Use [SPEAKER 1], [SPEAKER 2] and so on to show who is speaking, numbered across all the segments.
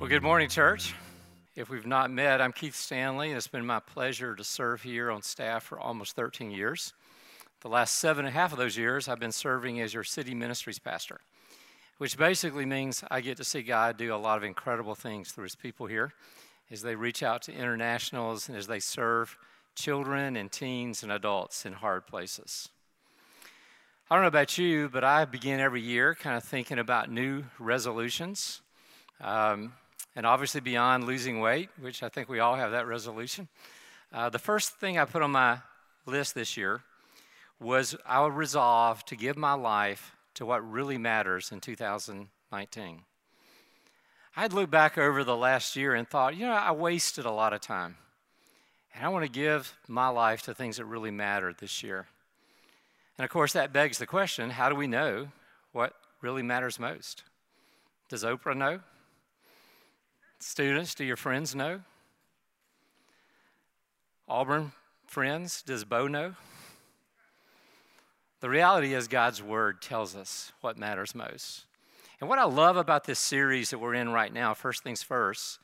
[SPEAKER 1] Well, good morning, church. If we've not met, I'm Keith Stanley, and it's been my pleasure to serve here on staff for almost 13 years. The last seven and a half of those years, I've been serving as your city ministries pastor, which basically means I get to see God do a lot of incredible things through his people here as they reach out to internationals and as they serve children and teens and adults in hard places. I don't know about you, but I begin every year kind of thinking about new resolutions. Um, and obviously, beyond losing weight, which I think we all have that resolution, uh, the first thing I put on my list this year was I resolve to give my life to what really matters in 2019. I'd looked back over the last year and thought, you know, I wasted a lot of time. And I want to give my life to things that really matter this year. And of course, that begs the question how do we know what really matters most? Does Oprah know? Students, do your friends know? Auburn friends, does Bo know? The reality is, God's Word tells us what matters most. And what I love about this series that we're in right now, First Things First,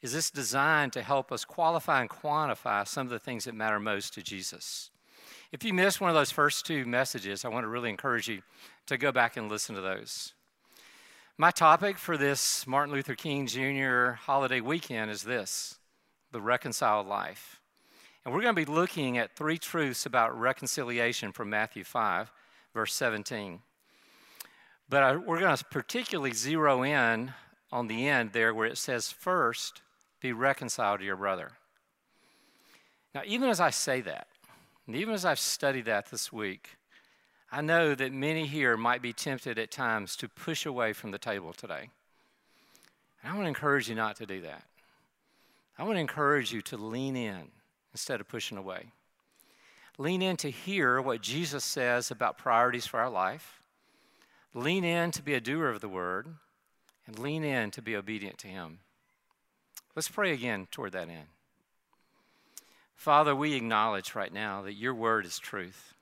[SPEAKER 1] is this designed to help us qualify and quantify some of the things that matter most to Jesus. If you missed one of those first two messages, I want to really encourage you to go back and listen to those. My topic for this Martin Luther King Jr. holiday weekend is this the reconciled life. And we're going to be looking at three truths about reconciliation from Matthew 5, verse 17. But I, we're going to particularly zero in on the end there where it says, first, be reconciled to your brother. Now, even as I say that, and even as I've studied that this week, I know that many here might be tempted at times to push away from the table today. And I want to encourage you not to do that. I want to encourage you to lean in instead of pushing away. Lean in to hear what Jesus says about priorities for our life. Lean in to be a doer of the word, and lean in to be obedient to Him. Let's pray again toward that end. Father, we acknowledge right now that your word is truth.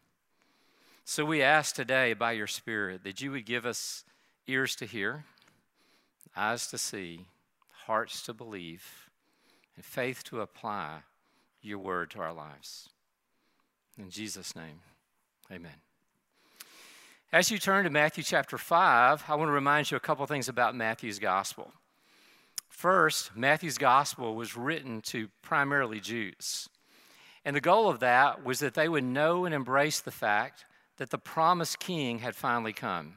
[SPEAKER 1] So we ask today by your Spirit that you would give us ears to hear, eyes to see, hearts to believe, and faith to apply your word to our lives. In Jesus' name, amen. As you turn to Matthew chapter 5, I want to remind you a couple things about Matthew's gospel. First, Matthew's gospel was written to primarily Jews. And the goal of that was that they would know and embrace the fact that the promised king had finally come.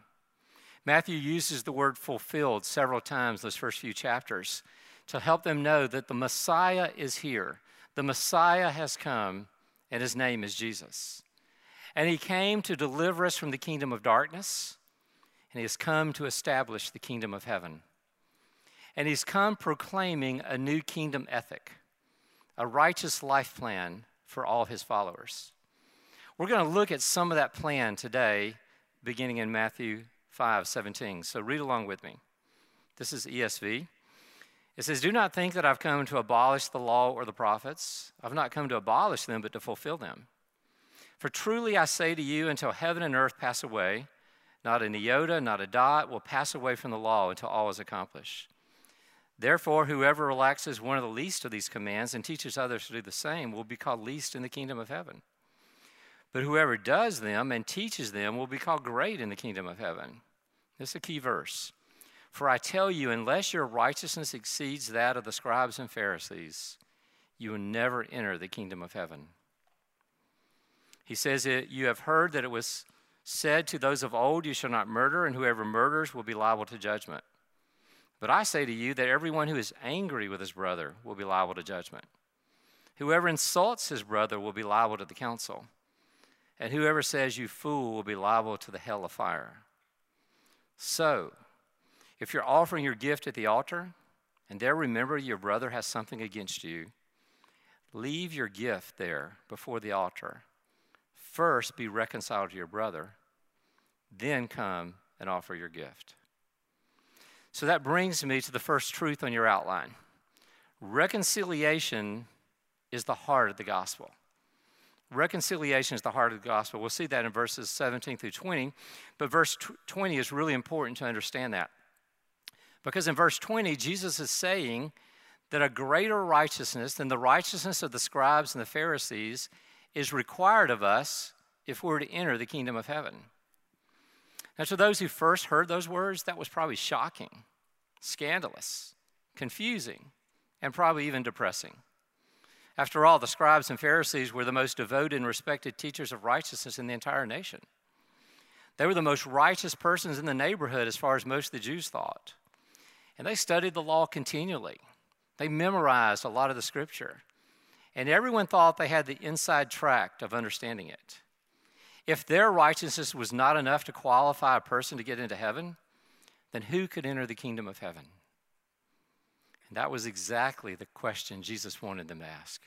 [SPEAKER 1] Matthew uses the word fulfilled several times those first few chapters to help them know that the Messiah is here. The Messiah has come, and his name is Jesus. And he came to deliver us from the kingdom of darkness, and he has come to establish the kingdom of heaven. And he's come proclaiming a new kingdom ethic, a righteous life plan for all his followers. We're going to look at some of that plan today, beginning in Matthew 5 17. So read along with me. This is ESV. It says, Do not think that I've come to abolish the law or the prophets. I've not come to abolish them, but to fulfill them. For truly I say to you, until heaven and earth pass away, not an iota, not a dot will pass away from the law until all is accomplished. Therefore, whoever relaxes one of the least of these commands and teaches others to do the same will be called least in the kingdom of heaven. But whoever does them and teaches them will be called great in the kingdom of heaven. This is a key verse. For I tell you, unless your righteousness exceeds that of the scribes and Pharisees, you will never enter the kingdom of heaven. He says, You have heard that it was said to those of old, You shall not murder, and whoever murders will be liable to judgment. But I say to you that everyone who is angry with his brother will be liable to judgment. Whoever insults his brother will be liable to the council. And whoever says, You fool, will be liable to the hell of fire. So, if you're offering your gift at the altar, and there remember your brother has something against you, leave your gift there before the altar. First, be reconciled to your brother, then come and offer your gift. So that brings me to the first truth on your outline. Reconciliation is the heart of the gospel. Reconciliation is the heart of the gospel. We'll see that in verses 17 through 20, but verse 20 is really important to understand that. Because in verse 20, Jesus is saying that a greater righteousness than the righteousness of the scribes and the Pharisees is required of us if we're to enter the kingdom of heaven. Now, to those who first heard those words, that was probably shocking, scandalous, confusing, and probably even depressing. After all, the scribes and Pharisees were the most devoted and respected teachers of righteousness in the entire nation. They were the most righteous persons in the neighborhood as far as most of the Jews thought. And they studied the law continually. They memorized a lot of the scripture. And everyone thought they had the inside track of understanding it. If their righteousness was not enough to qualify a person to get into heaven, then who could enter the kingdom of heaven? And that was exactly the question Jesus wanted them to ask.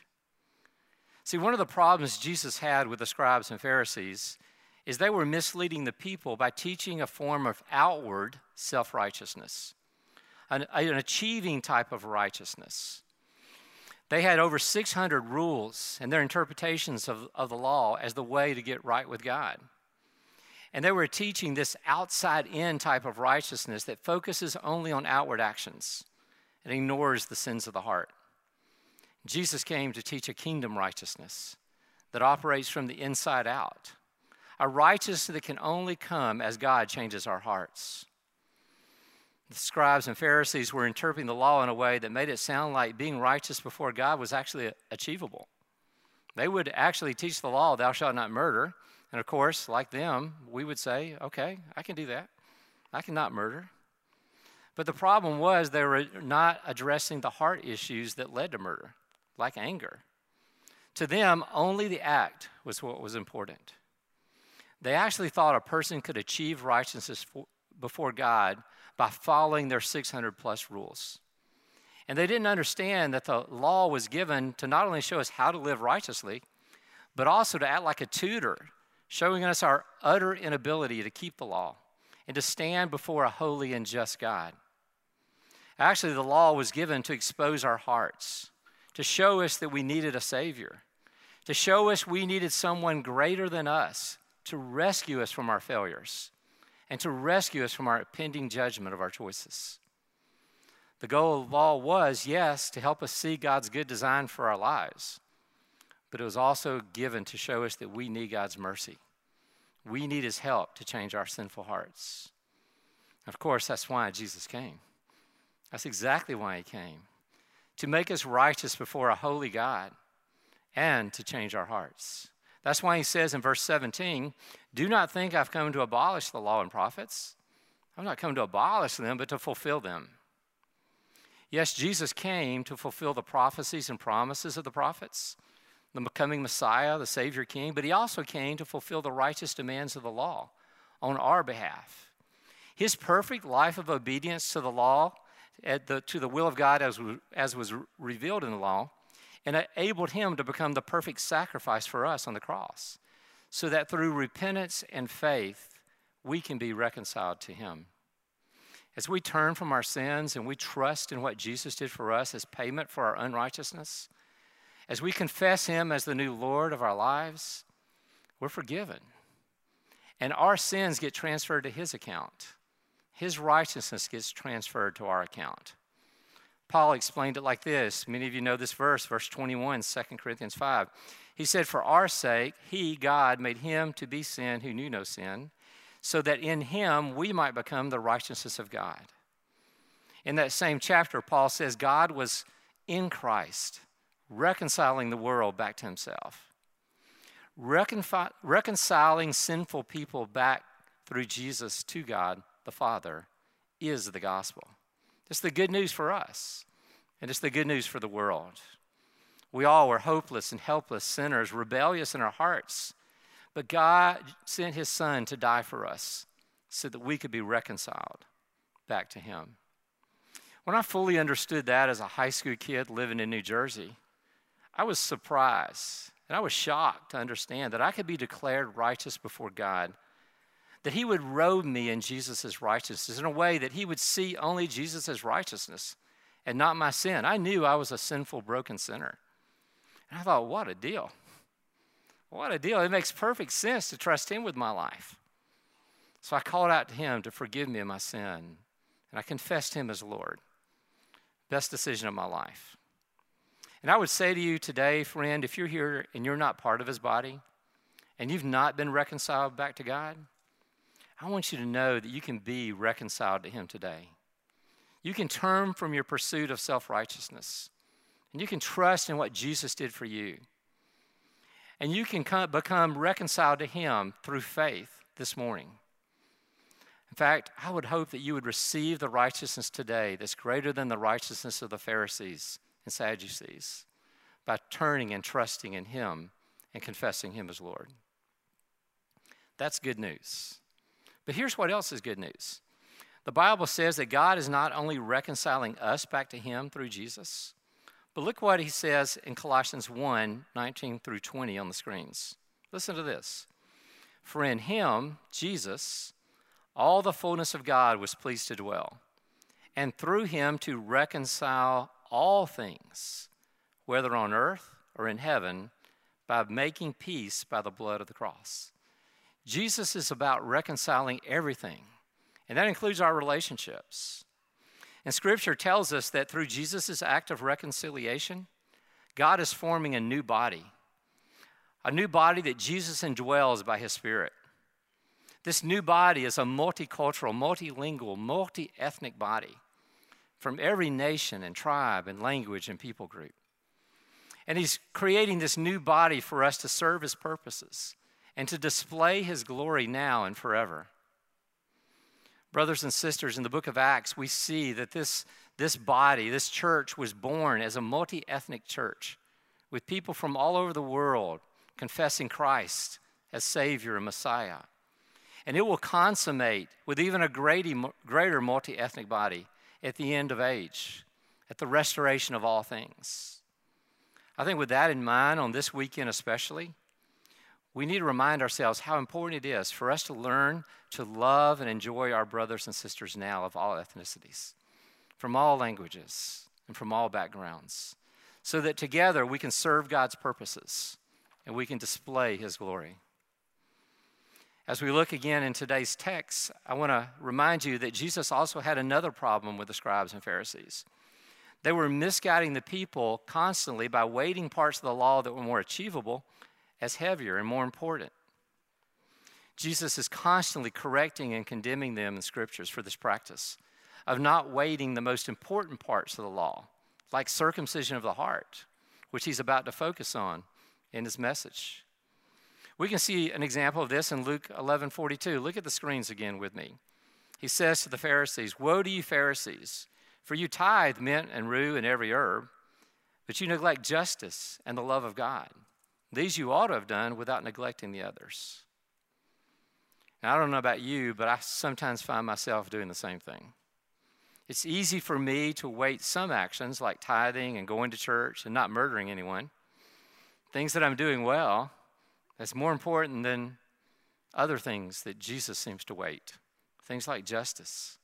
[SPEAKER 1] See, one of the problems Jesus had with the scribes and Pharisees is they were misleading the people by teaching a form of outward self righteousness, an, an, achieving type of righteousness. They had over 600 rules and their interpretations of, of the law as the way to get right with God. And they were teaching this outside in type of righteousness that focuses only on outward actions and ignores the sins of the heart. Jesus came to teach a kingdom righteousness that operates from the inside out, a righteousness that can only come as God changes our hearts. The scribes and Pharisees were interpreting the law in a way that made it sound like being righteous before God was actually achievable. They would actually teach the law, thou shalt not murder. And of course, like them, we would say, okay, I can do that. I cannot murder. But the problem was they were not addressing the heart issues that led to murder, like anger. To them, only the act was what was important. They actually thought a person could achieve righteousness before God by following their 600 plus rules. And they didn't understand that the law was given to not only show us how to live righteously, but also to act like a tutor, showing us our utter inability to keep the law and to stand before a holy and just God. Actually, the law was given to expose our hearts, to show us that we needed a Savior, to show us we needed someone greater than us to rescue us from our failures and to rescue us from our pending judgment of our choices. The goal of the law was, yes, to help us see God's good design for our lives, but it was also given to show us that we need God's mercy. We need His help to change our sinful hearts. Of course, that's why Jesus came. That's exactly why He came to make us righteous before a holy God and to change our hearts. That's why he says in verse 17, Do not think I've come to abolish the law and prophets. I've not come to abolish them, but to fulfill them. Yes, Jesus came to fulfill the prophecies and promises of the prophets, the coming Messiah, the Savior King, but he also came to fulfill the righteous demands of the law on our behalf. His perfect life of obedience to the law, the, to the will of God as, as was revealed in the law, and enabled him to become the perfect sacrifice for us on the cross, so that through repentance and faith, we can be reconciled to him. As we turn from our sins and we trust in what Jesus did for us as payment for our unrighteousness, as we confess him as the new Lord of our lives, we're forgiven. And our sins get transferred to his account. His righteousness gets transferred to our account. Paul explained it like this. Many of you know this verse, verse 21, 2 Corinthians 5. He said, For our sake, he, God, made him to be sin who knew no sin, so that in him we might become the righteousness of God. In that same chapter, Paul says, God was in Christ, reconciling the world back to himself, reconciling sinful people back through Jesus to God the Father is the gospel. It's the good news for us, and it's the good news for the world. We all were hopeless and helpless sinners, rebellious in our hearts. But God sent his son to die for us so that we could be reconciled back to him. When I fully understood that as a high school kid living in New Jersey, I was surprised and I was shocked to understand that I could be declared righteous before God that he would robe me in Jesus' righteousness in a way that he would see only Jesus' righteousness and not my sin. I knew I was a sinful, broken sinner. And I thought, what a deal. What a deal. It makes perfect sense to trust him with my life. So I called out to him to forgive me of my sin and I confessed him as Lord. Best decision of my life. And I would say to you today, friend, if you're here and you're not part of his body, and you've not been reconciled back to God, I want you to know that you can be reconciled to him today. You can turn from your pursuit of self righteousness, and you can trust in what Jesus did for you. And you can come, become reconciled to him through faith this morning. In fact, I would hope that you would receive the righteousness today that's greater than the righteousness of the Pharisees and Sadducees by turning and trusting in Him and confessing Him as Lord. That's good news. But here's what else is good news the Bible says that God is not only reconciling us back to Him through Jesus, but look what He says in Colossians 1 19 through 20 on the screens. Listen to this. For in Him, Jesus, all the fullness of God was pleased to dwell, and through him to reconcile all things, whether on earth or in heaven, by making peace by the blood of the cross. Jesus is about reconciling everything, and that includes our relationships. And Scripture tells us that through Jesus' act of reconciliation, God is forming a new body, a new body that Jesus indwells by His Spirit. This new body is a multicultural, multilingual, multi ethnic body from every nation and tribe and language and people group. And he's creating this new body for us to serve his purposes and to display his glory now and forever. Brothers and sisters, in the book of Acts, we see that this, this body, this church, was born as a multi ethnic church with people from all over the world confessing Christ as Savior and Messiah and it will consummate with even a greater multi ethnic body at the end of age, at the restoration of all things. I think, with that in mind, on this weekend especially, we need to remind ourselves how important it is for us to learn to love and enjoy our brothers and sisters now of all ethnicities, from all languages, and from all backgrounds, so that together we can serve God's purposes and we can display His glory. As we look again in today's text, I want to remind you that Jesus also had another problem with the scribes and Pharisees. They were misguiding the people constantly by weighting parts of the law that were more achievable as heavier and more important. Jesus is constantly correcting and condemning them in scriptures for this practice of not weighting the most important parts of the law, like circumcision of the heart, which he's about to focus on in his message. We can see an example of this in Luke 11 42. Look at the screens again with me. He says to the Pharisees, Woe to you, Pharisees, for you tithe mint and rue and every herb, but you neglect justice and the love of God. These you ought to have done without neglecting the others. Now, I don't know about you, but I sometimes find myself doing the same thing. It's easy for me to weight some actions like tithing and going to church and not murdering anyone, things that I'm doing well, that's more important than other things that Jesus seems to weight. things like justice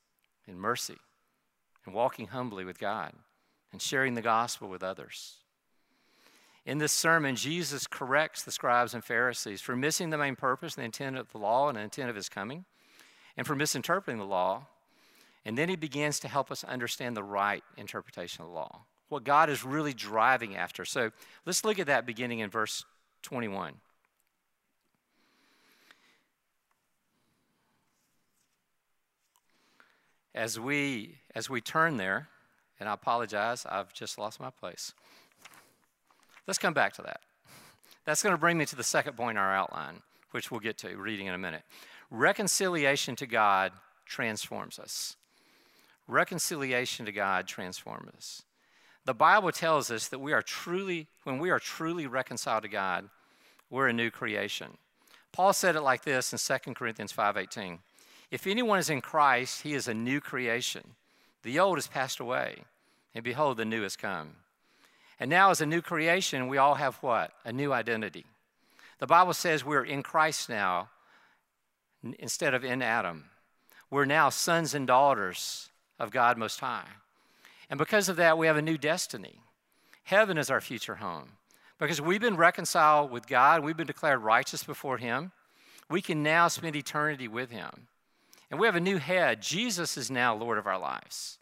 [SPEAKER 1] and mercy and walking humbly with God and sharing the gospel with others. In this sermon, Jesus corrects the scribes and Pharisees for missing the main purpose and the intent of the law and the intent of his coming, and for misinterpreting the law. And then he begins to help us understand the right interpretation of the law, what God is really driving after. So let's look at that beginning in verse 21. As we as we turn there, and I apologize, I've just lost my place. Let's come back to that. That's going to bring me to the second point in our outline, which we'll get to reading in a minute. Reconciliation to God transforms us. Reconciliation to God transforms us. The Bible tells us that we are truly, when we are truly reconciled to God, we're a new creation. Paul said it like this in 2 Corinthians 5:18. If anyone is in Christ, he is a new creation. The old has passed away, and behold, the new has come. And now, as a new creation, we all have what? A new identity. The Bible says we're in Christ now instead of in Adam. We're now sons and daughters of God Most High. And because of that, we have a new destiny. Heaven is our future home. Because we've been reconciled with God, we've been declared righteous before Him, we can now spend eternity with Him. And we have a new head. Jesus is now Lord of our lives.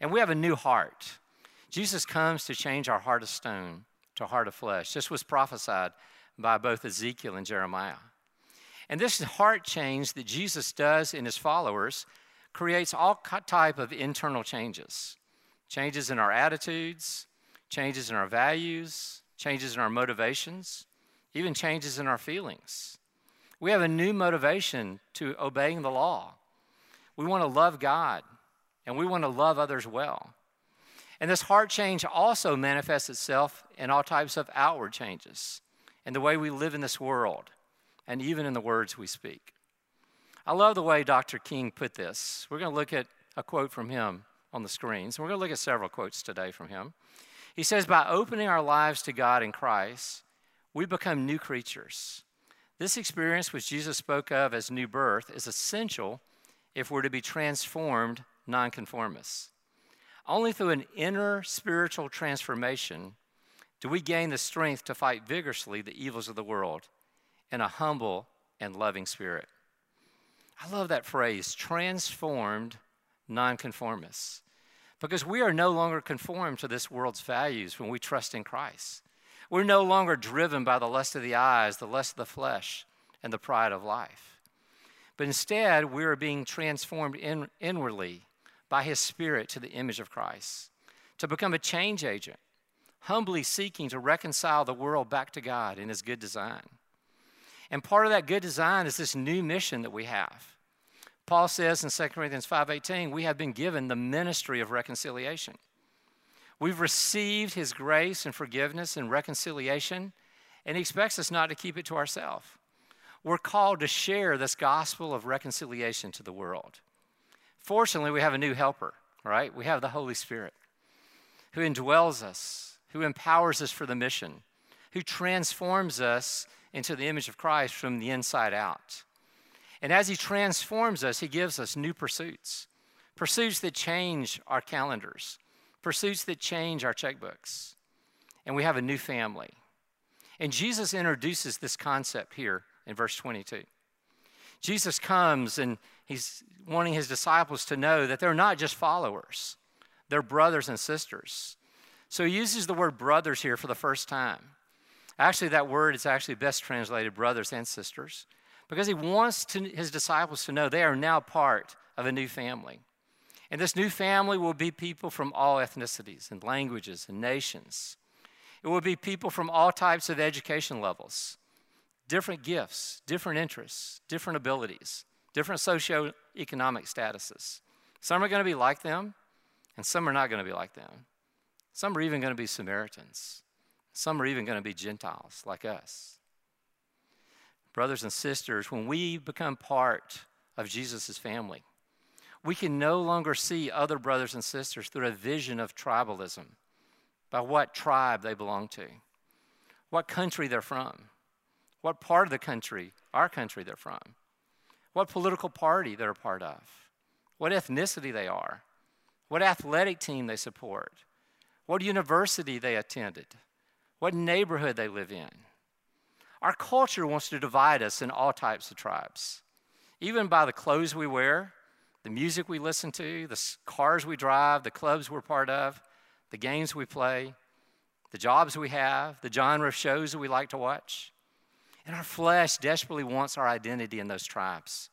[SPEAKER 1] And we have a new heart. Jesus comes to change our heart of stone to heart of flesh. This was prophesied by both Ezekiel and Jeremiah. And this heart change that Jesus does in his followers creates all type of internal changes. Changes in our attitudes, changes in our values, changes in our motivations, even changes in our feelings. We have a new motivation to obeying the law. We want to love God and we want to love others well. And this heart change also manifests itself in all types of outward changes in the way we live in this world and even in the words we speak. I love the way Dr. King put this. We're going to look at a quote from him on the screens. We're going to look at several quotes today from him. He says, By opening our lives to God in Christ, we become new creatures. This experience, which Jesus spoke of as new birth, is essential if we're to be transformed nonconformists. Only through an inner spiritual transformation do we gain the strength to fight vigorously the evils of the world in a humble and loving spirit. I love that phrase, transformed nonconformists, because we are no longer conformed to this world's values when we trust in Christ. We're no longer driven by the lust of the eyes, the lust of the flesh, and the pride of life. But instead, we are being transformed in, inwardly by His Spirit to the image of Christ, to become a change agent, humbly seeking to reconcile the world back to God in His good design. And part of that good design is this new mission that we have. Paul says in 2 Corinthians 5:18, we have been given the ministry of reconciliation. We've received his grace and forgiveness and reconciliation, and he expects us not to keep it to ourselves. We're called to share this gospel of reconciliation to the world. Fortunately, we have a new helper, right? We have the Holy Spirit who indwells us, who empowers us for the mission, who transforms us into the image of Christ from the inside out. And as he transforms us, he gives us new pursuits pursuits that change our calendars, pursuits that change our checkbooks. And we have a new family. And Jesus introduces this concept here in verse 22. Jesus comes and he's wanting his disciples to know that they're not just followers, they're brothers and sisters. So he uses the word brothers here for the first time. Actually, that word is actually best translated brothers and sisters because he wants to, his disciples to know they are now part of a new family. And this new family will be people from all ethnicities and languages and nations. It will be people from all types of education levels, different gifts, different interests, different abilities, different socioeconomic statuses. Some are going to be like them, and some are not going to be like them. Some are even going to be Samaritans. Some are even going to be Gentiles like us. Brothers and sisters, when we become part of Jesus' family, we can no longer see other brothers and sisters through a vision of tribalism by what tribe they belong to, what country they're from, what part of the country, our country, they're from, what political party they're a part of, what ethnicity they are, what athletic team they support, what university they attended, what neighborhood they live in. Our culture wants to divide us in all types of tribes, even by the clothes we wear, the music we listen to, the cars we drive, the clubs we're part of, the games we play, the jobs we have, the genre of shows that we like to watch. And our flesh desperately wants our identity in those tribes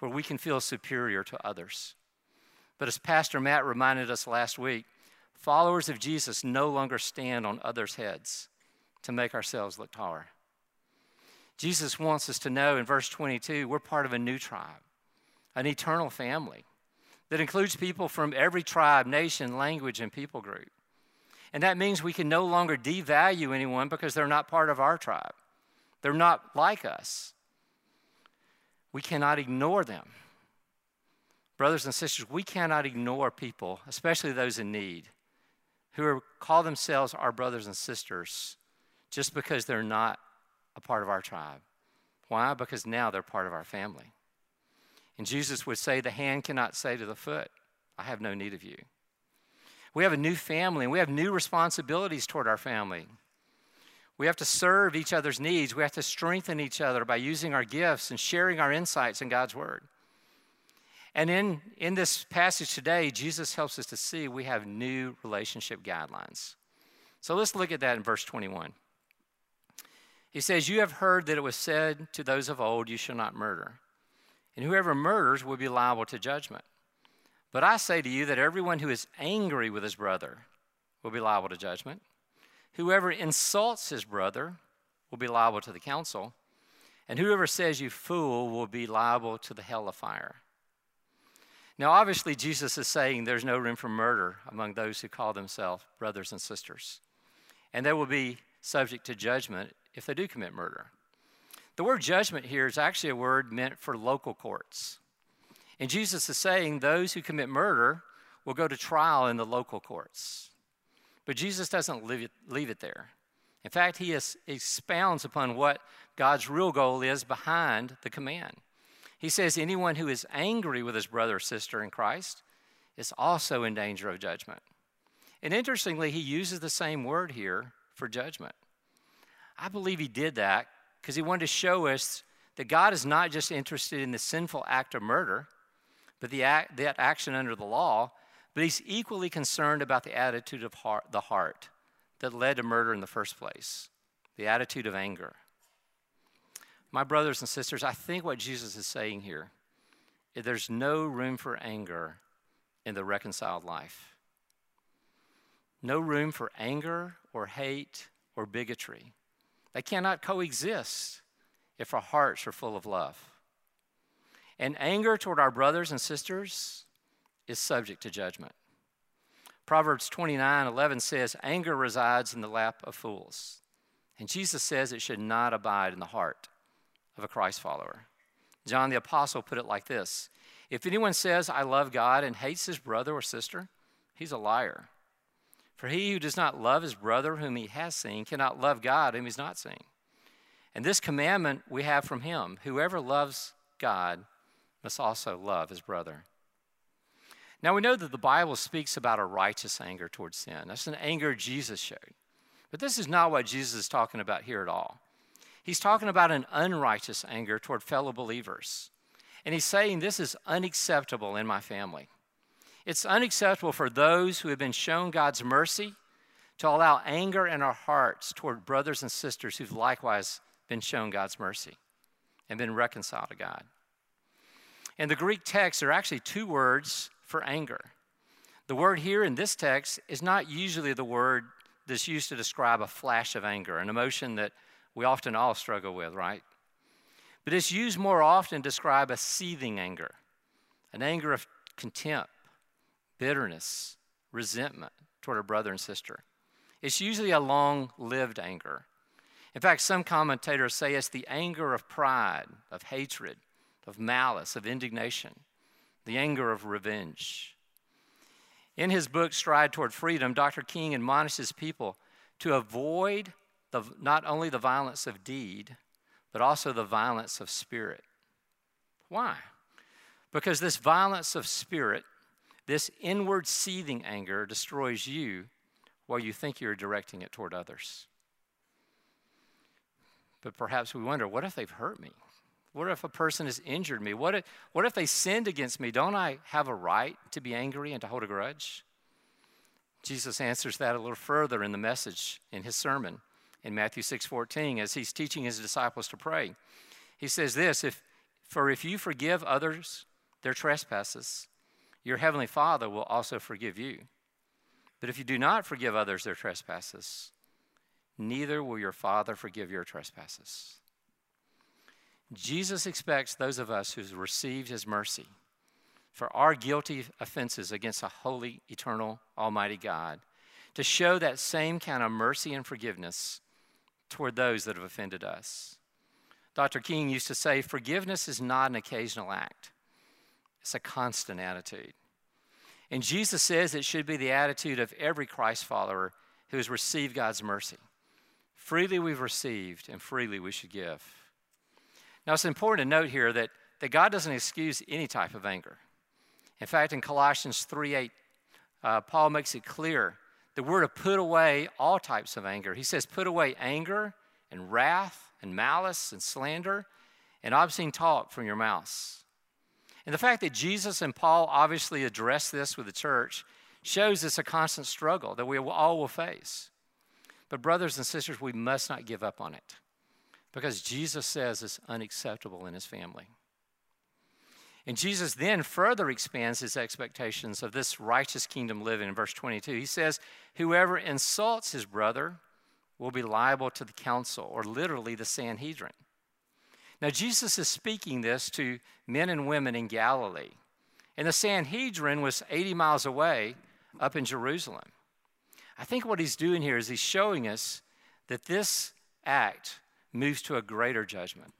[SPEAKER 1] where we can feel superior to others. But as Pastor Matt reminded us last week, Followers of Jesus no longer stand on others' heads to make ourselves look taller. Jesus wants us to know in verse 22 we're part of a new tribe, an eternal family that includes people from every tribe, nation, language, and people group. And that means we can no longer devalue anyone because they're not part of our tribe. They're not like us. We cannot ignore them. Brothers and sisters, we cannot ignore people, especially those in need, who are, call themselves our brothers and sisters just because they're not a part of our tribe. Why? Because now they're part of our family. And Jesus would say, The hand cannot say to the foot, I have no need of you. We have a new family and we have new responsibilities toward our family. We have to serve each other's needs. We have to strengthen each other by using our gifts and sharing our insights in God's Word. And in, in this passage today, Jesus helps us to see we have new relationship guidelines. So let's look at that in verse 21. He says, You have heard that it was said to those of old, You shall not murder. And whoever murders will be liable to judgment. But I say to you that everyone who is angry with his brother will be liable to judgment. Whoever insults his brother will be liable to the council. And whoever says you fool will be liable to the hell of fire. Now, obviously, Jesus is saying there's no room for murder among those who call themselves brothers and sisters. And they will be subject to judgment if they do commit murder. The word judgment here is actually a word meant for local courts. And Jesus is saying those who commit murder will go to trial in the local courts. But Jesus doesn't leave it, leave it there. In fact, he is, expounds upon what God's real goal is behind the command. He says, Anyone who is angry with his brother or sister in Christ is also in danger of judgment. And interestingly, he uses the same word here for judgment. I believe he did that because he wanted to show us that God is not just interested in the sinful act of murder, but the act, that action under the law, but he's equally concerned about the attitude of heart, the heart that led to murder in the first place, the attitude of anger. My brothers and sisters, I think what Jesus is saying here is there's no room for anger in the reconciled life. No room for anger or hate or bigotry. They cannot coexist if our hearts are full of love. And anger toward our brothers and sisters is subject to judgment. Proverbs 29 11 says, Anger resides in the lap of fools. And Jesus says it should not abide in the heart of a Christ follower. John the Apostle put it like this If anyone says, I love God and hates his brother or sister, he's a liar. For he who does not love his brother whom he has seen cannot love God whom he's not seen. And this commandment we have from him whoever loves God must also love his brother. Now we know that the Bible speaks about a righteous anger towards sin. That's an anger Jesus showed. But this is not what Jesus is talking about here at all. He's talking about an unrighteous anger toward fellow believers. And he's saying this is unacceptable in my family. It's unacceptable for those who have been shown God's mercy to allow anger in our hearts toward brothers and sisters who've likewise been shown God's mercy and been reconciled to God. In the Greek text, there are actually two words for anger. The word here in this text is not usually the word that's used to describe a flash of anger, an emotion that we often all struggle with, right? But it's used more often to describe a seething anger, an anger of contempt, bitterness, resentment toward a brother and sister. It's usually a long lived anger. In fact, some commentators say it's the anger of pride, of hatred, of malice, of indignation, the anger of revenge. In his book, Stride Toward Freedom, Dr. King admonishes people to avoid the, not only the violence of deed, but also the violence of spirit. Why? Because this violence of spirit, this inward seething anger, destroys you while you think you're directing it toward others. But perhaps we wonder what if they've hurt me? What if a person has injured me? What if, what if they sinned against me? Don't I have a right to be angry and to hold a grudge? Jesus answers that a little further in the message in his sermon in Matthew 6:14 as he's teaching his disciples to pray. He says this, if for if you forgive others their trespasses, your heavenly Father will also forgive you. But if you do not forgive others their trespasses, neither will your Father forgive your trespasses. Jesus expects those of us who've received his mercy for our guilty offenses against a holy, eternal, almighty God to show that same kind of mercy and forgiveness toward those that have offended us. Dr. King used to say, forgiveness is not an occasional act, it's a constant attitude. And Jesus says it should be the attitude of every Christ follower who has received God's mercy. Freely we've received, and freely we should give. Now, it's important to note here that, that God doesn't excuse any type of anger. In fact, in Colossians 3 8, uh, Paul makes it clear that we're to put away all types of anger. He says, put away anger and wrath and malice and slander and obscene talk from your mouths. And the fact that Jesus and Paul obviously address this with the church shows it's a constant struggle that we all will face. But, brothers and sisters, we must not give up on it because Jesus says it's unacceptable in his family. And Jesus then further expands his expectations of this righteous kingdom living in verse 22. He says, Whoever insults his brother will be liable to the council, or literally the Sanhedrin. Now, Jesus is speaking this to men and women in Galilee. And the Sanhedrin was 80 miles away up in Jerusalem. I think what he's doing here is he's showing us that this act moves to a greater judgment,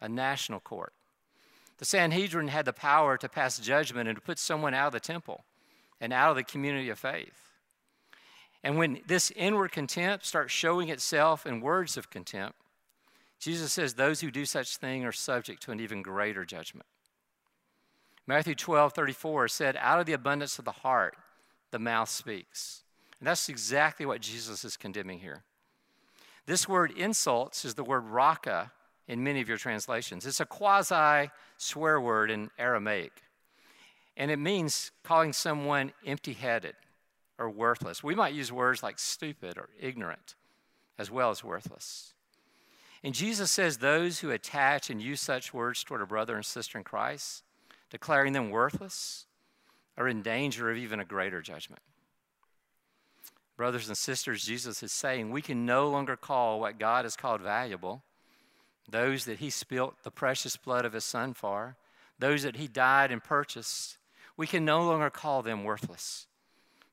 [SPEAKER 1] a national court. The Sanhedrin had the power to pass judgment and to put someone out of the temple and out of the community of faith. And when this inward contempt starts showing itself in words of contempt, Jesus says those who do such thing are subject to an even greater judgment. Matthew 12, 34 said, Out of the abundance of the heart, the mouth speaks. And that's exactly what Jesus is condemning here. This word insults is the word raca in many of your translations. It's a quasi swear word in Aramaic, and it means calling someone empty headed or worthless. We might use words like stupid or ignorant as well as worthless. And Jesus says those who attach and use such words toward a brother and sister in Christ, declaring them worthless, are in danger of even a greater judgment. Brothers and sisters, Jesus is saying we can no longer call what God has called valuable those that he spilt the precious blood of his son for, those that he died and purchased, we can no longer call them worthless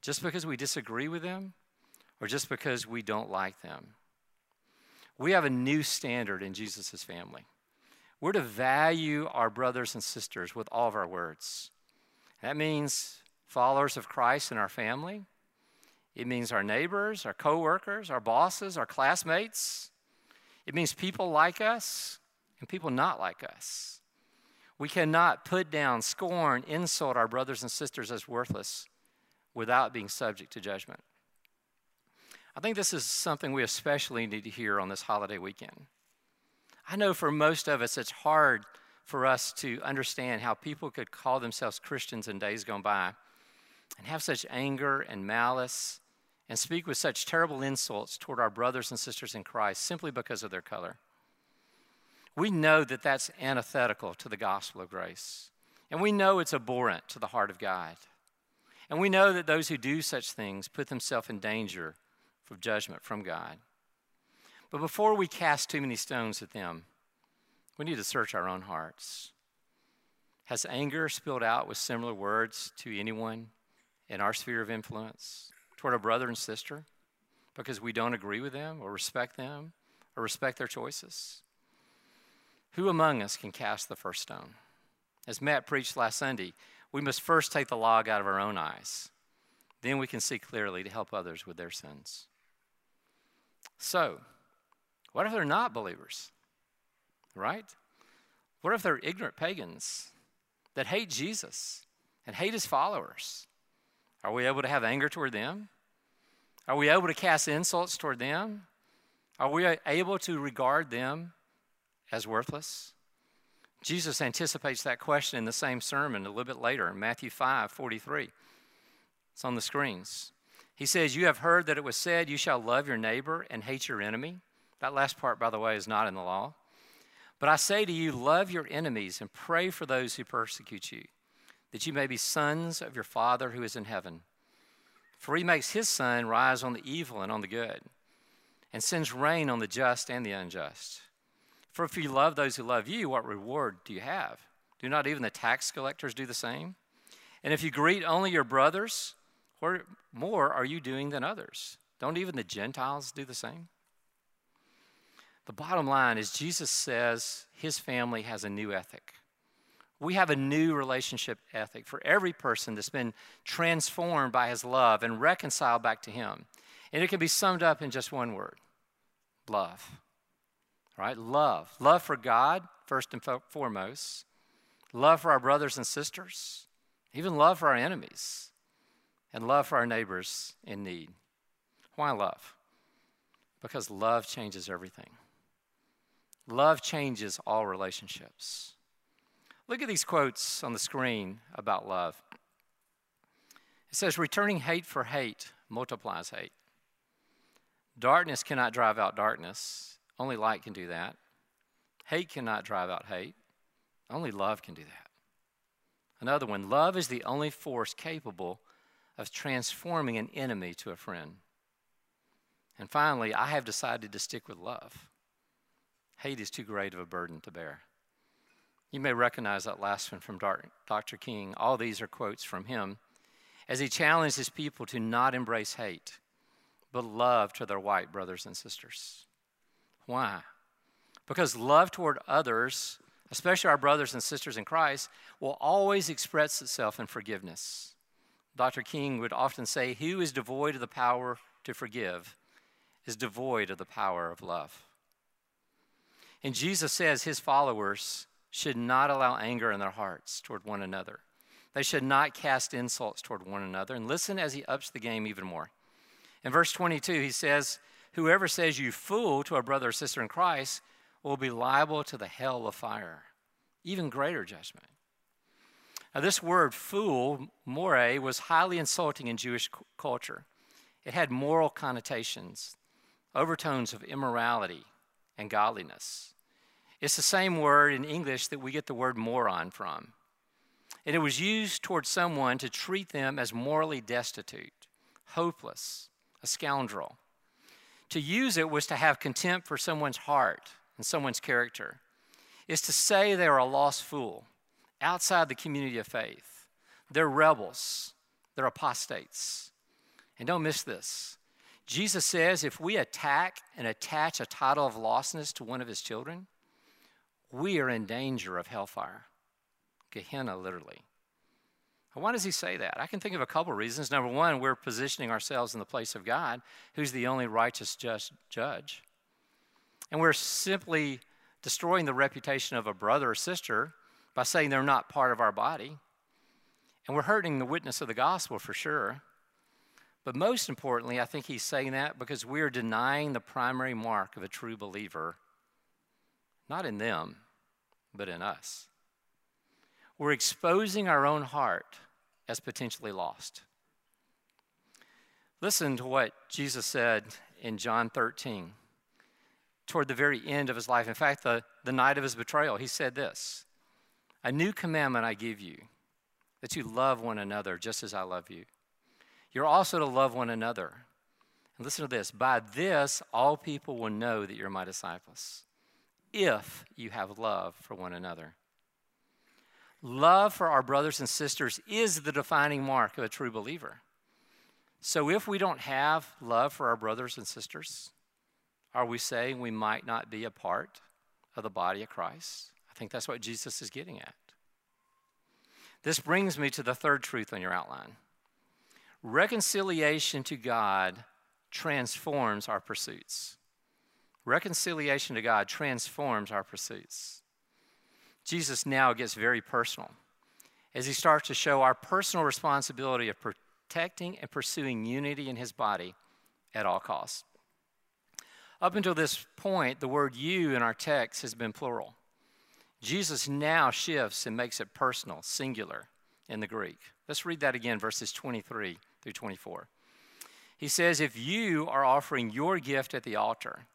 [SPEAKER 1] just because we disagree with them or just because we don't like them. We have a new standard in Jesus' family. We're to value our brothers and sisters with all of our words. That means followers of Christ in our family. It means our neighbors, our coworkers, our bosses, our classmates, it means people like us and people not like us. We cannot put down, scorn, insult our brothers and sisters as worthless without being subject to judgment. I think this is something we especially need to hear on this holiday weekend. I know for most of us, it's hard for us to understand how people could call themselves Christians in days gone by and have such anger and malice and speak with such terrible insults toward our brothers and sisters in Christ simply because of their color. We know that that's antithetical to the gospel of grace. And we know it's abhorrent to the heart of God. And we know that those who do such things put themselves in danger of judgment from God. But before we cast too many stones at them, we need to search our own hearts. Has anger spilled out with similar words to anyone in our sphere of influence? Toward a brother and sister because we don't agree with them or respect them or respect their choices? Who among us can cast the first stone? As Matt preached last Sunday, we must first take the log out of our own eyes. Then we can see clearly to help others with their sins. So, what if they're not believers? Right? What if they're ignorant pagans that hate Jesus and hate his followers? Are we able to have anger toward them? Are we able to cast insults toward them? Are we able to regard them as worthless? Jesus anticipates that question in the same sermon a little bit later in Matthew 5 43. It's on the screens. He says, You have heard that it was said, You shall love your neighbor and hate your enemy. That last part, by the way, is not in the law. But I say to you, love your enemies and pray for those who persecute you that you may be sons of your Father who is in heaven. For he makes his sun rise on the evil and on the good, and sends rain on the just and the unjust. For if you love those who love you, what reward do you have? Do not even the tax collectors do the same? And if you greet only your brothers, what more are you doing than others? Don't even the Gentiles do the same? The bottom line is Jesus says his family has a new ethic. We have a new relationship ethic for every person that's been transformed by his love and reconciled back to him. And it can be summed up in just one word love. Right? Love. Love for God, first and foremost. Love for our brothers and sisters. Even love for our enemies. And love for our neighbors in need. Why love? Because love changes everything. Love changes all relationships. Look at these quotes on the screen about love. It says, returning hate for hate multiplies hate. Darkness cannot drive out darkness, only light can do that. Hate cannot drive out hate, only love can do that. Another one love is the only force capable of transforming an enemy to a friend. And finally, I have decided to stick with love. Hate is too great of a burden to bear. You may recognize that last one from Dr. King. All these are quotes from him as he challenged his people to not embrace hate, but love to their white brothers and sisters. Why? Because love toward others, especially our brothers and sisters in Christ, will always express itself in forgiveness. Dr. King would often say, Who is devoid of the power to forgive is devoid of the power of love. And Jesus says his followers should not allow anger in their hearts toward one another. They should not cast insults toward one another. And listen as he ups the game even more. In verse 22, he says, Whoever says you fool to a brother or sister in Christ will be liable to the hell of fire, even greater judgment. Now, this word fool, more, was highly insulting in Jewish culture. It had moral connotations, overtones of immorality and godliness. It's the same word in English that we get the word moron from. And it was used towards someone to treat them as morally destitute, hopeless, a scoundrel. To use it was to have contempt for someone's heart and someone's character. Is to say they are a lost fool outside the community of faith. They're rebels, they're apostates. And don't miss this. Jesus says if we attack and attach a title of lostness to one of his children, we are in danger of hellfire. Gehenna, literally. Why does he say that? I can think of a couple reasons. Number one, we're positioning ourselves in the place of God, who's the only righteous just judge. And we're simply destroying the reputation of a brother or sister by saying they're not part of our body. And we're hurting the witness of the gospel for sure. But most importantly, I think he's saying that because we're denying the primary mark of a true believer not in them, but in us. We're exposing our own heart as potentially lost. Listen to what Jesus said in John 13, toward the very end of his life. In fact, the, the night of his betrayal, he said this A new commandment I give you, that you love one another just as I love you. You're also to love one another. And listen to this by this, all people will know that you're my disciples if you have love for one another. Love for our brothers and sisters is the defining mark of a true believer. So if we don't have love for our brothers and sisters, are we saying we might not be a part of the body of Christ? I think that's what Jesus is getting at. This brings me to the third truth on your outline reconciliation to God transforms our pursuits. Reconciliation to God transforms our pursuits. Jesus now gets very personal as he starts to show our personal responsibility of protecting and pursuing unity in his body at all costs. Up until this point, the word you in our text has been plural. Jesus now shifts and makes it personal, singular in the Greek. Let's read that again, verses 23 through 24. He says, If you are offering your gift at the altar,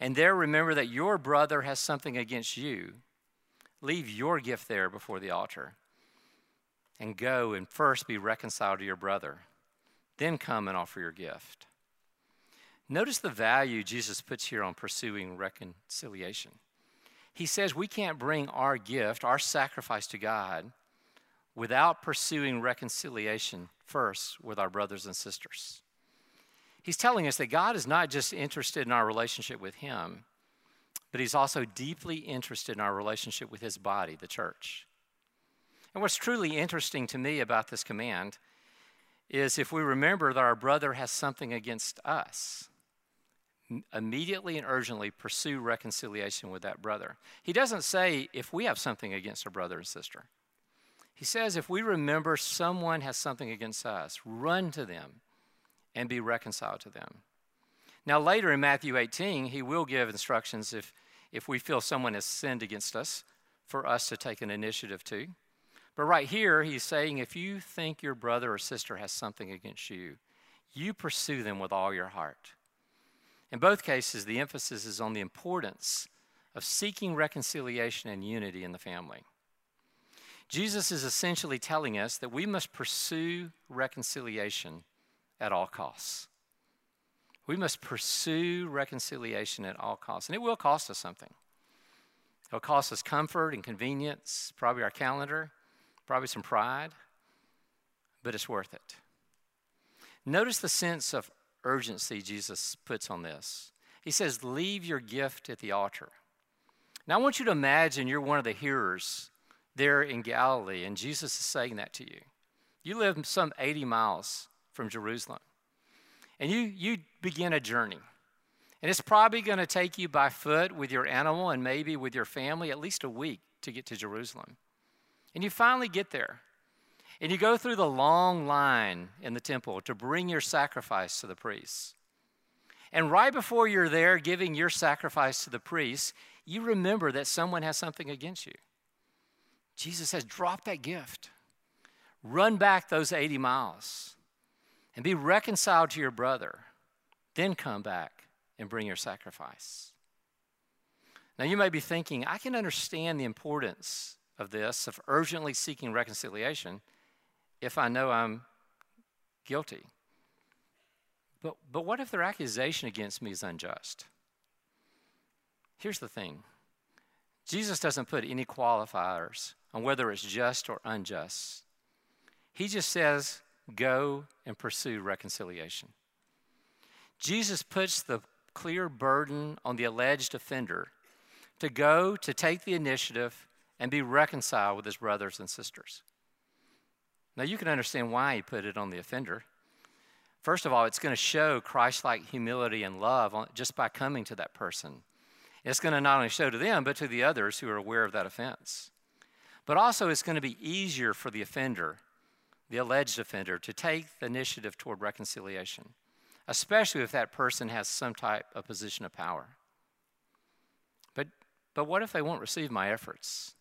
[SPEAKER 1] and there remember that your brother has something against you, leave your gift there before the altar and go and first be reconciled to your brother. Then come and offer your gift. Notice the value Jesus puts here on pursuing reconciliation. He says we can't bring our gift, our sacrifice to God, without pursuing reconciliation first with our brothers and sisters. He's telling us that God is not just interested in our relationship with Him, but He's also deeply interested in our relationship with His body, the church. And what's truly interesting to me about this command is if we remember that our brother has something against us, immediately and urgently pursue reconciliation with that brother. He doesn't say if we have something against a brother and sister. He says if we remember someone has something against us, run to them and be reconciled to them. Now, later in Matthew 18, he will give instructions if, if we feel someone has sinned against us for us to take an initiative to. But right here, he's saying if you think your brother or sister has something against you, you pursue them with all your heart. In both cases, the emphasis is on the importance of seeking reconciliation and unity in the family. Jesus is essentially telling us that we must pursue reconciliation at all costs. We must pursue reconciliation at all costs, and it will cost us something. It'll cost us comfort and convenience, probably our calendar, probably some pride, but it's worth it. Notice the sense of urgency Jesus puts on this. He says, Leave your gift at the altar. Now, I want you to imagine you're one of the hearers there in Galilee, and Jesus is saying that to you. You live some 80 miles from Jerusalem, and you, you begin a journey. And it's probably going to take you by foot with your animal and maybe with your family at least a week to get to Jerusalem. And you finally get there. And you go through the long line in the temple to bring your sacrifice to the priests. And right before you're there giving your sacrifice to the priests, you remember that someone has something against you. Jesus says, drop that gift, run back those 80 miles, and be reconciled to your brother. Then come back and bring your sacrifice. Now, you may be thinking, I can understand the importance of this, of urgently seeking reconciliation, if I know I'm guilty. But, but what if their accusation against me is unjust? Here's the thing Jesus doesn't put any qualifiers on whether it's just or unjust. He just says, go and pursue reconciliation. Jesus puts the clear burden on the alleged offender to go to take the initiative and be reconciled with his brothers and sisters. Now, you can understand why he put it on the offender. First of all, it's going to show Christ like humility and love just by coming to that person. It's going to not only show to them, but to the others who are aware of that offense. But also, it's going to be easier for the offender, the alleged offender, to take the initiative toward reconciliation especially if that person has some type of position of power. But, but what if they won't receive my efforts?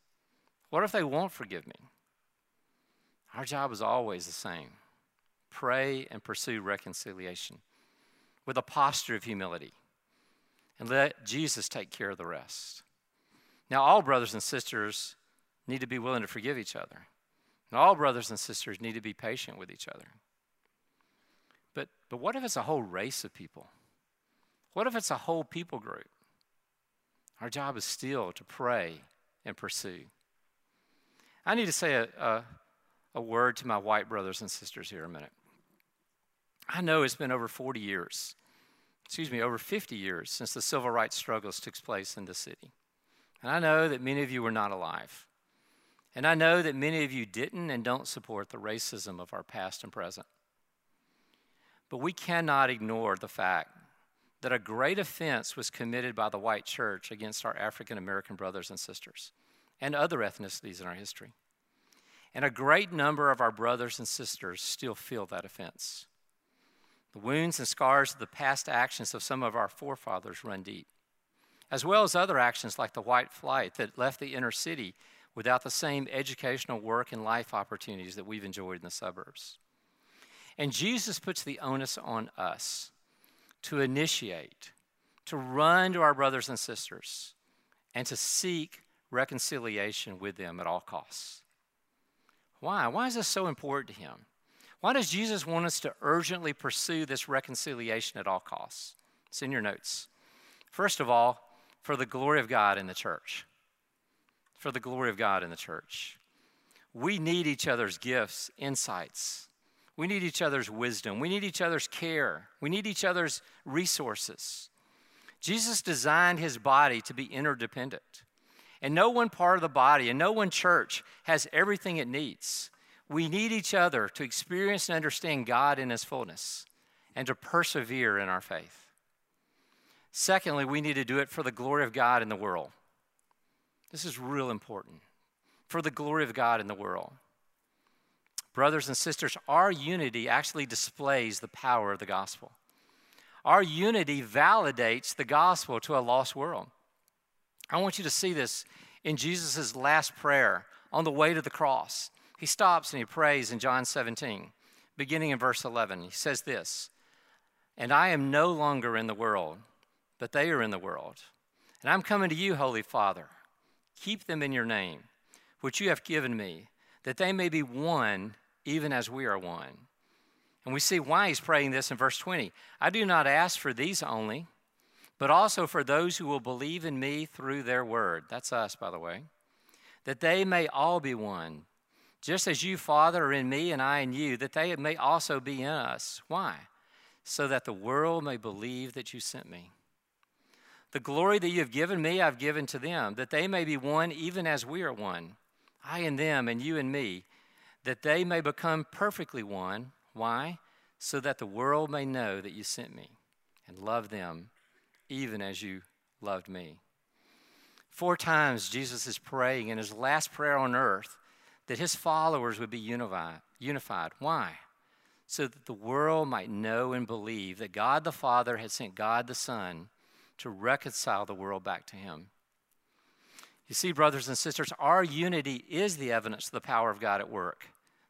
[SPEAKER 1] What if they won't forgive me? Our job is always the same pray and pursue reconciliation with a posture of humility and let Jesus take care of the rest. Now, all brothers and sisters need to be willing to forgive each other. And all brothers and sisters need to be patient with each other. But, but what if it's a whole race of people? What if it's a whole people group? Our job is still to pray and pursue. I need to say a, a, a word to my white brothers and sisters here a minute. I know it's been over 40 years, excuse me, over 50 years since the civil rights struggles took place in the city. And I know that many of you were not alive. And I know that many of you didn't and don't support the racism of our past and present. But we cannot ignore the fact that a great offense was committed by the white church against our African American brothers and sisters and other ethnicities in our history. And a great number of our brothers and sisters still feel that offense. The wounds and scars of the past actions of some of our forefathers run deep, as well as other actions like the white flight that left the inner city without the same educational work and life opportunities that we've enjoyed in the suburbs. And Jesus puts the onus on us to initiate, to run to our brothers and sisters, and to seek reconciliation with them at all costs. Why? Why is this so important to him? Why does Jesus want us to urgently pursue this reconciliation at all costs? It's in your notes. First of all, for the glory of God in the church. For the glory of God in the church. We need each other's gifts, insights, we need each other's wisdom. We need each other's care. We need each other's resources. Jesus designed his body to be interdependent. And no one part of the body and no one church has everything it needs. We need each other to experience and understand God in his fullness and to persevere in our faith. Secondly, we need to do it for the glory of God in the world. This is real important. For the glory of God in the world. Brothers and sisters, our unity actually displays the power of the gospel. Our unity validates the gospel to a lost world. I want you to see this in Jesus' last prayer on the way to the cross. He stops and he prays in John 17, beginning in verse 11. He says this And I am no longer in the world, but they are in the world. And I'm coming to you, Holy Father. Keep them in your name, which you have given me, that they may be one, even as we are one. And we see why he's praying this in verse 20. I do not ask for these only, but also for those who will believe in me through their word. That's us, by the way. That they may all be one, just as you, Father, are in me and I in you, that they may also be in us. Why? So that the world may believe that you sent me. The glory that you have given me, I've given to them, that they may be one even as we are one. I and them, and you and me, that they may become perfectly one. Why? So that the world may know that you sent me and love them even as you loved me. Four times Jesus is praying in his last prayer on earth that his followers would be unified. unified. Why? So that the world might know and believe that God the Father had sent God the Son to reconcile the world back to Him. You see, brothers and sisters, our unity is the evidence of the power of God at work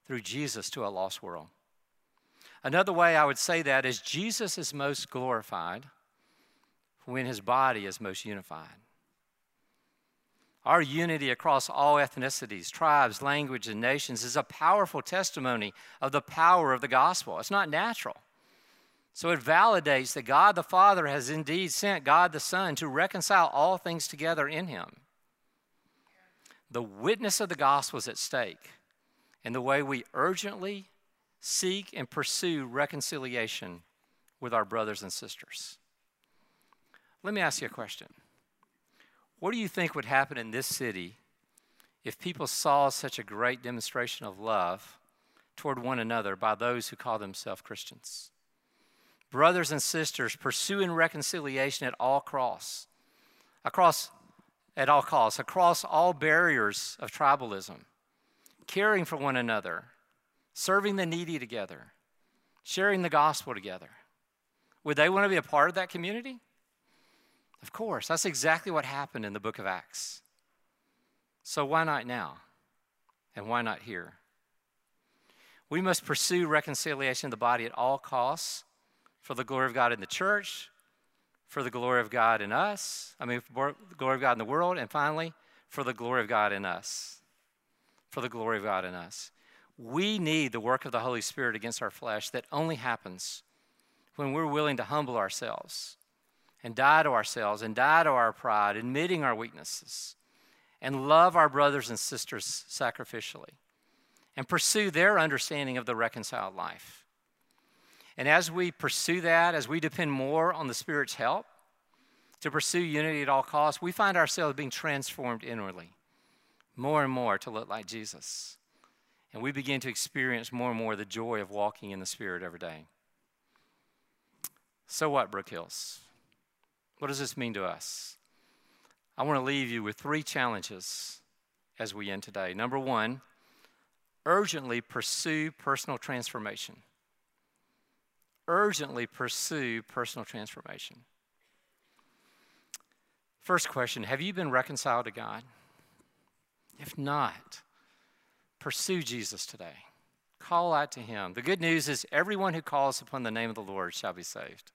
[SPEAKER 1] through Jesus to a lost world. Another way I would say that is Jesus is most glorified when his body is most unified. Our unity across all ethnicities, tribes, language, and nations is a powerful testimony of the power of the gospel. It's not natural. So it validates that God the Father has indeed sent God the Son to reconcile all things together in Him. The witness of the gospel is at stake in the way we urgently seek and pursue reconciliation with our brothers and sisters. Let me ask you a question. What do you think would happen in this city if people saw such a great demonstration of love toward one another by those who call themselves Christians? Brothers and sisters pursuing reconciliation at all costs, across at all costs, across all barriers of tribalism, caring for one another, serving the needy together, sharing the gospel together. Would they want to be a part of that community? Of course, that's exactly what happened in the book of Acts. So why not now? And why not here? We must pursue reconciliation of the body at all costs for the glory of God in the church, for the glory of God in us, I mean, for the glory of God in the world, and finally, for the glory of God in us. For the glory of God in us. We need the work of the Holy Spirit against our flesh that only happens when we're willing to humble ourselves and die to ourselves and die to our pride, admitting our weaknesses, and love our brothers and sisters sacrificially, and pursue their understanding of the reconciled life. And as we pursue that, as we depend more on the Spirit's help to pursue unity at all costs, we find ourselves being transformed inwardly more and more to look like Jesus. And we begin to experience more and more the joy of walking in the Spirit every day. So, what, Brook Hills? What does this mean to us? I want to leave you with three challenges as we end today. Number one, urgently pursue personal transformation urgently pursue personal transformation. First question Have you been reconciled to God? If not, pursue Jesus today. Call out to him. The good news is everyone who calls upon the name of the Lord shall be saved.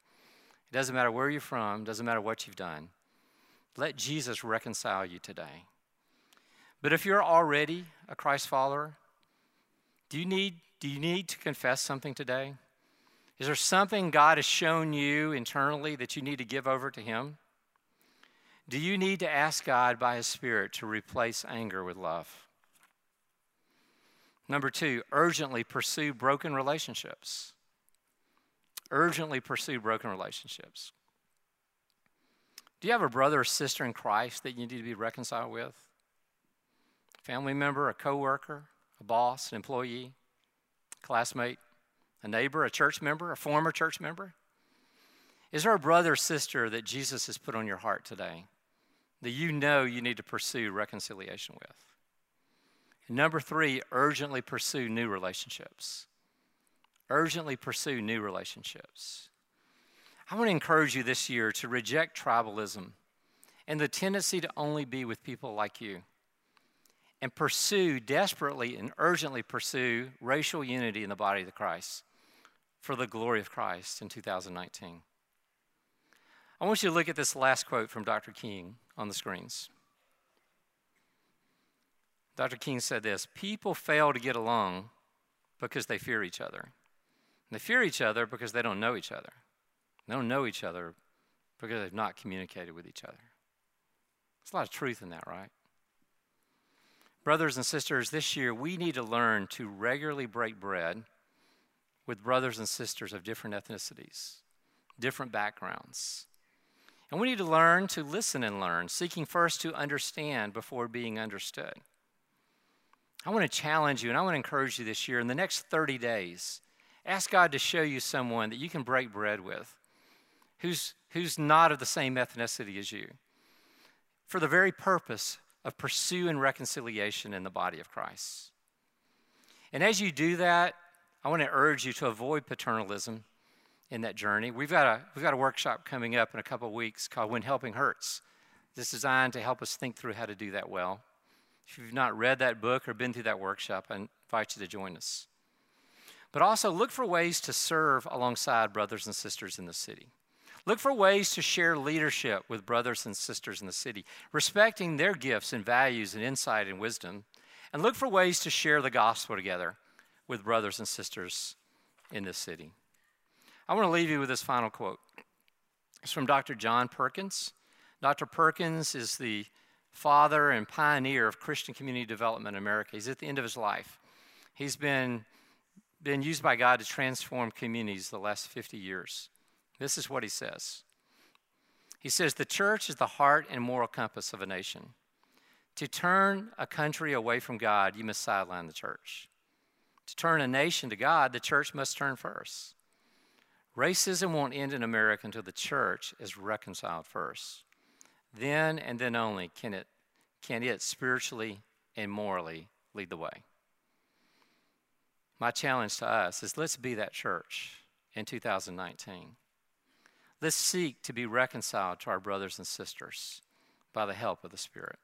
[SPEAKER 1] It doesn't matter where you're from, doesn't matter what you've done. Let Jesus reconcile you today. But if you're already a Christ follower, do you need, do you need to confess something today? Is there something God has shown you internally that you need to give over to Him? Do you need to ask God by His Spirit to replace anger with love? Number two, urgently pursue broken relationships. Urgently pursue broken relationships. Do you have a brother or sister in Christ that you need to be reconciled with? Family member, a coworker, a boss, an employee, classmate? A neighbor, a church member, a former church member? Is there a brother or sister that Jesus has put on your heart today that you know you need to pursue reconciliation with? And number three, urgently pursue new relationships. Urgently pursue new relationships. I want to encourage you this year to reject tribalism and the tendency to only be with people like you. And pursue, desperately and urgently pursue racial unity in the body of Christ for the glory of Christ in 2019. I want you to look at this last quote from Dr. King on the screens. Dr. King said this People fail to get along because they fear each other. They fear each other because they don't know each other. They don't know each other because they've not communicated with each other. There's a lot of truth in that, right? Brothers and sisters, this year we need to learn to regularly break bread with brothers and sisters of different ethnicities, different backgrounds. And we need to learn to listen and learn, seeking first to understand before being understood. I want to challenge you and I want to encourage you this year in the next 30 days. Ask God to show you someone that you can break bread with who's, who's not of the same ethnicity as you for the very purpose of pursuing reconciliation in the body of Christ. And as you do that, I want to urge you to avoid paternalism in that journey. We've got a, we've got a workshop coming up in a couple of weeks called When Helping Hurts. It's designed to help us think through how to do that well. If you've not read that book or been through that workshop, I invite you to join us. But also look for ways to serve alongside brothers and sisters in the city. Look for ways to share leadership with brothers and sisters in the city, respecting their gifts and values and insight and wisdom. And look for ways to share the gospel together with brothers and sisters in this city. I want to leave you with this final quote. It's from Dr. John Perkins. Dr. Perkins is the father and pioneer of Christian community development in America. He's at the end of his life. He's been, been used by God to transform communities the last 50 years. This is what he says He says, The church is the heart and moral compass of a nation. To turn a country away from God, you must sideline the church. To turn a nation to God, the church must turn first. Racism won't end in America until the church is reconciled first. Then and then only can it, can it spiritually and morally lead the way. My challenge to us is let's be that church in 2019. Let's seek to be reconciled to our brothers and sisters by the help of the Spirit.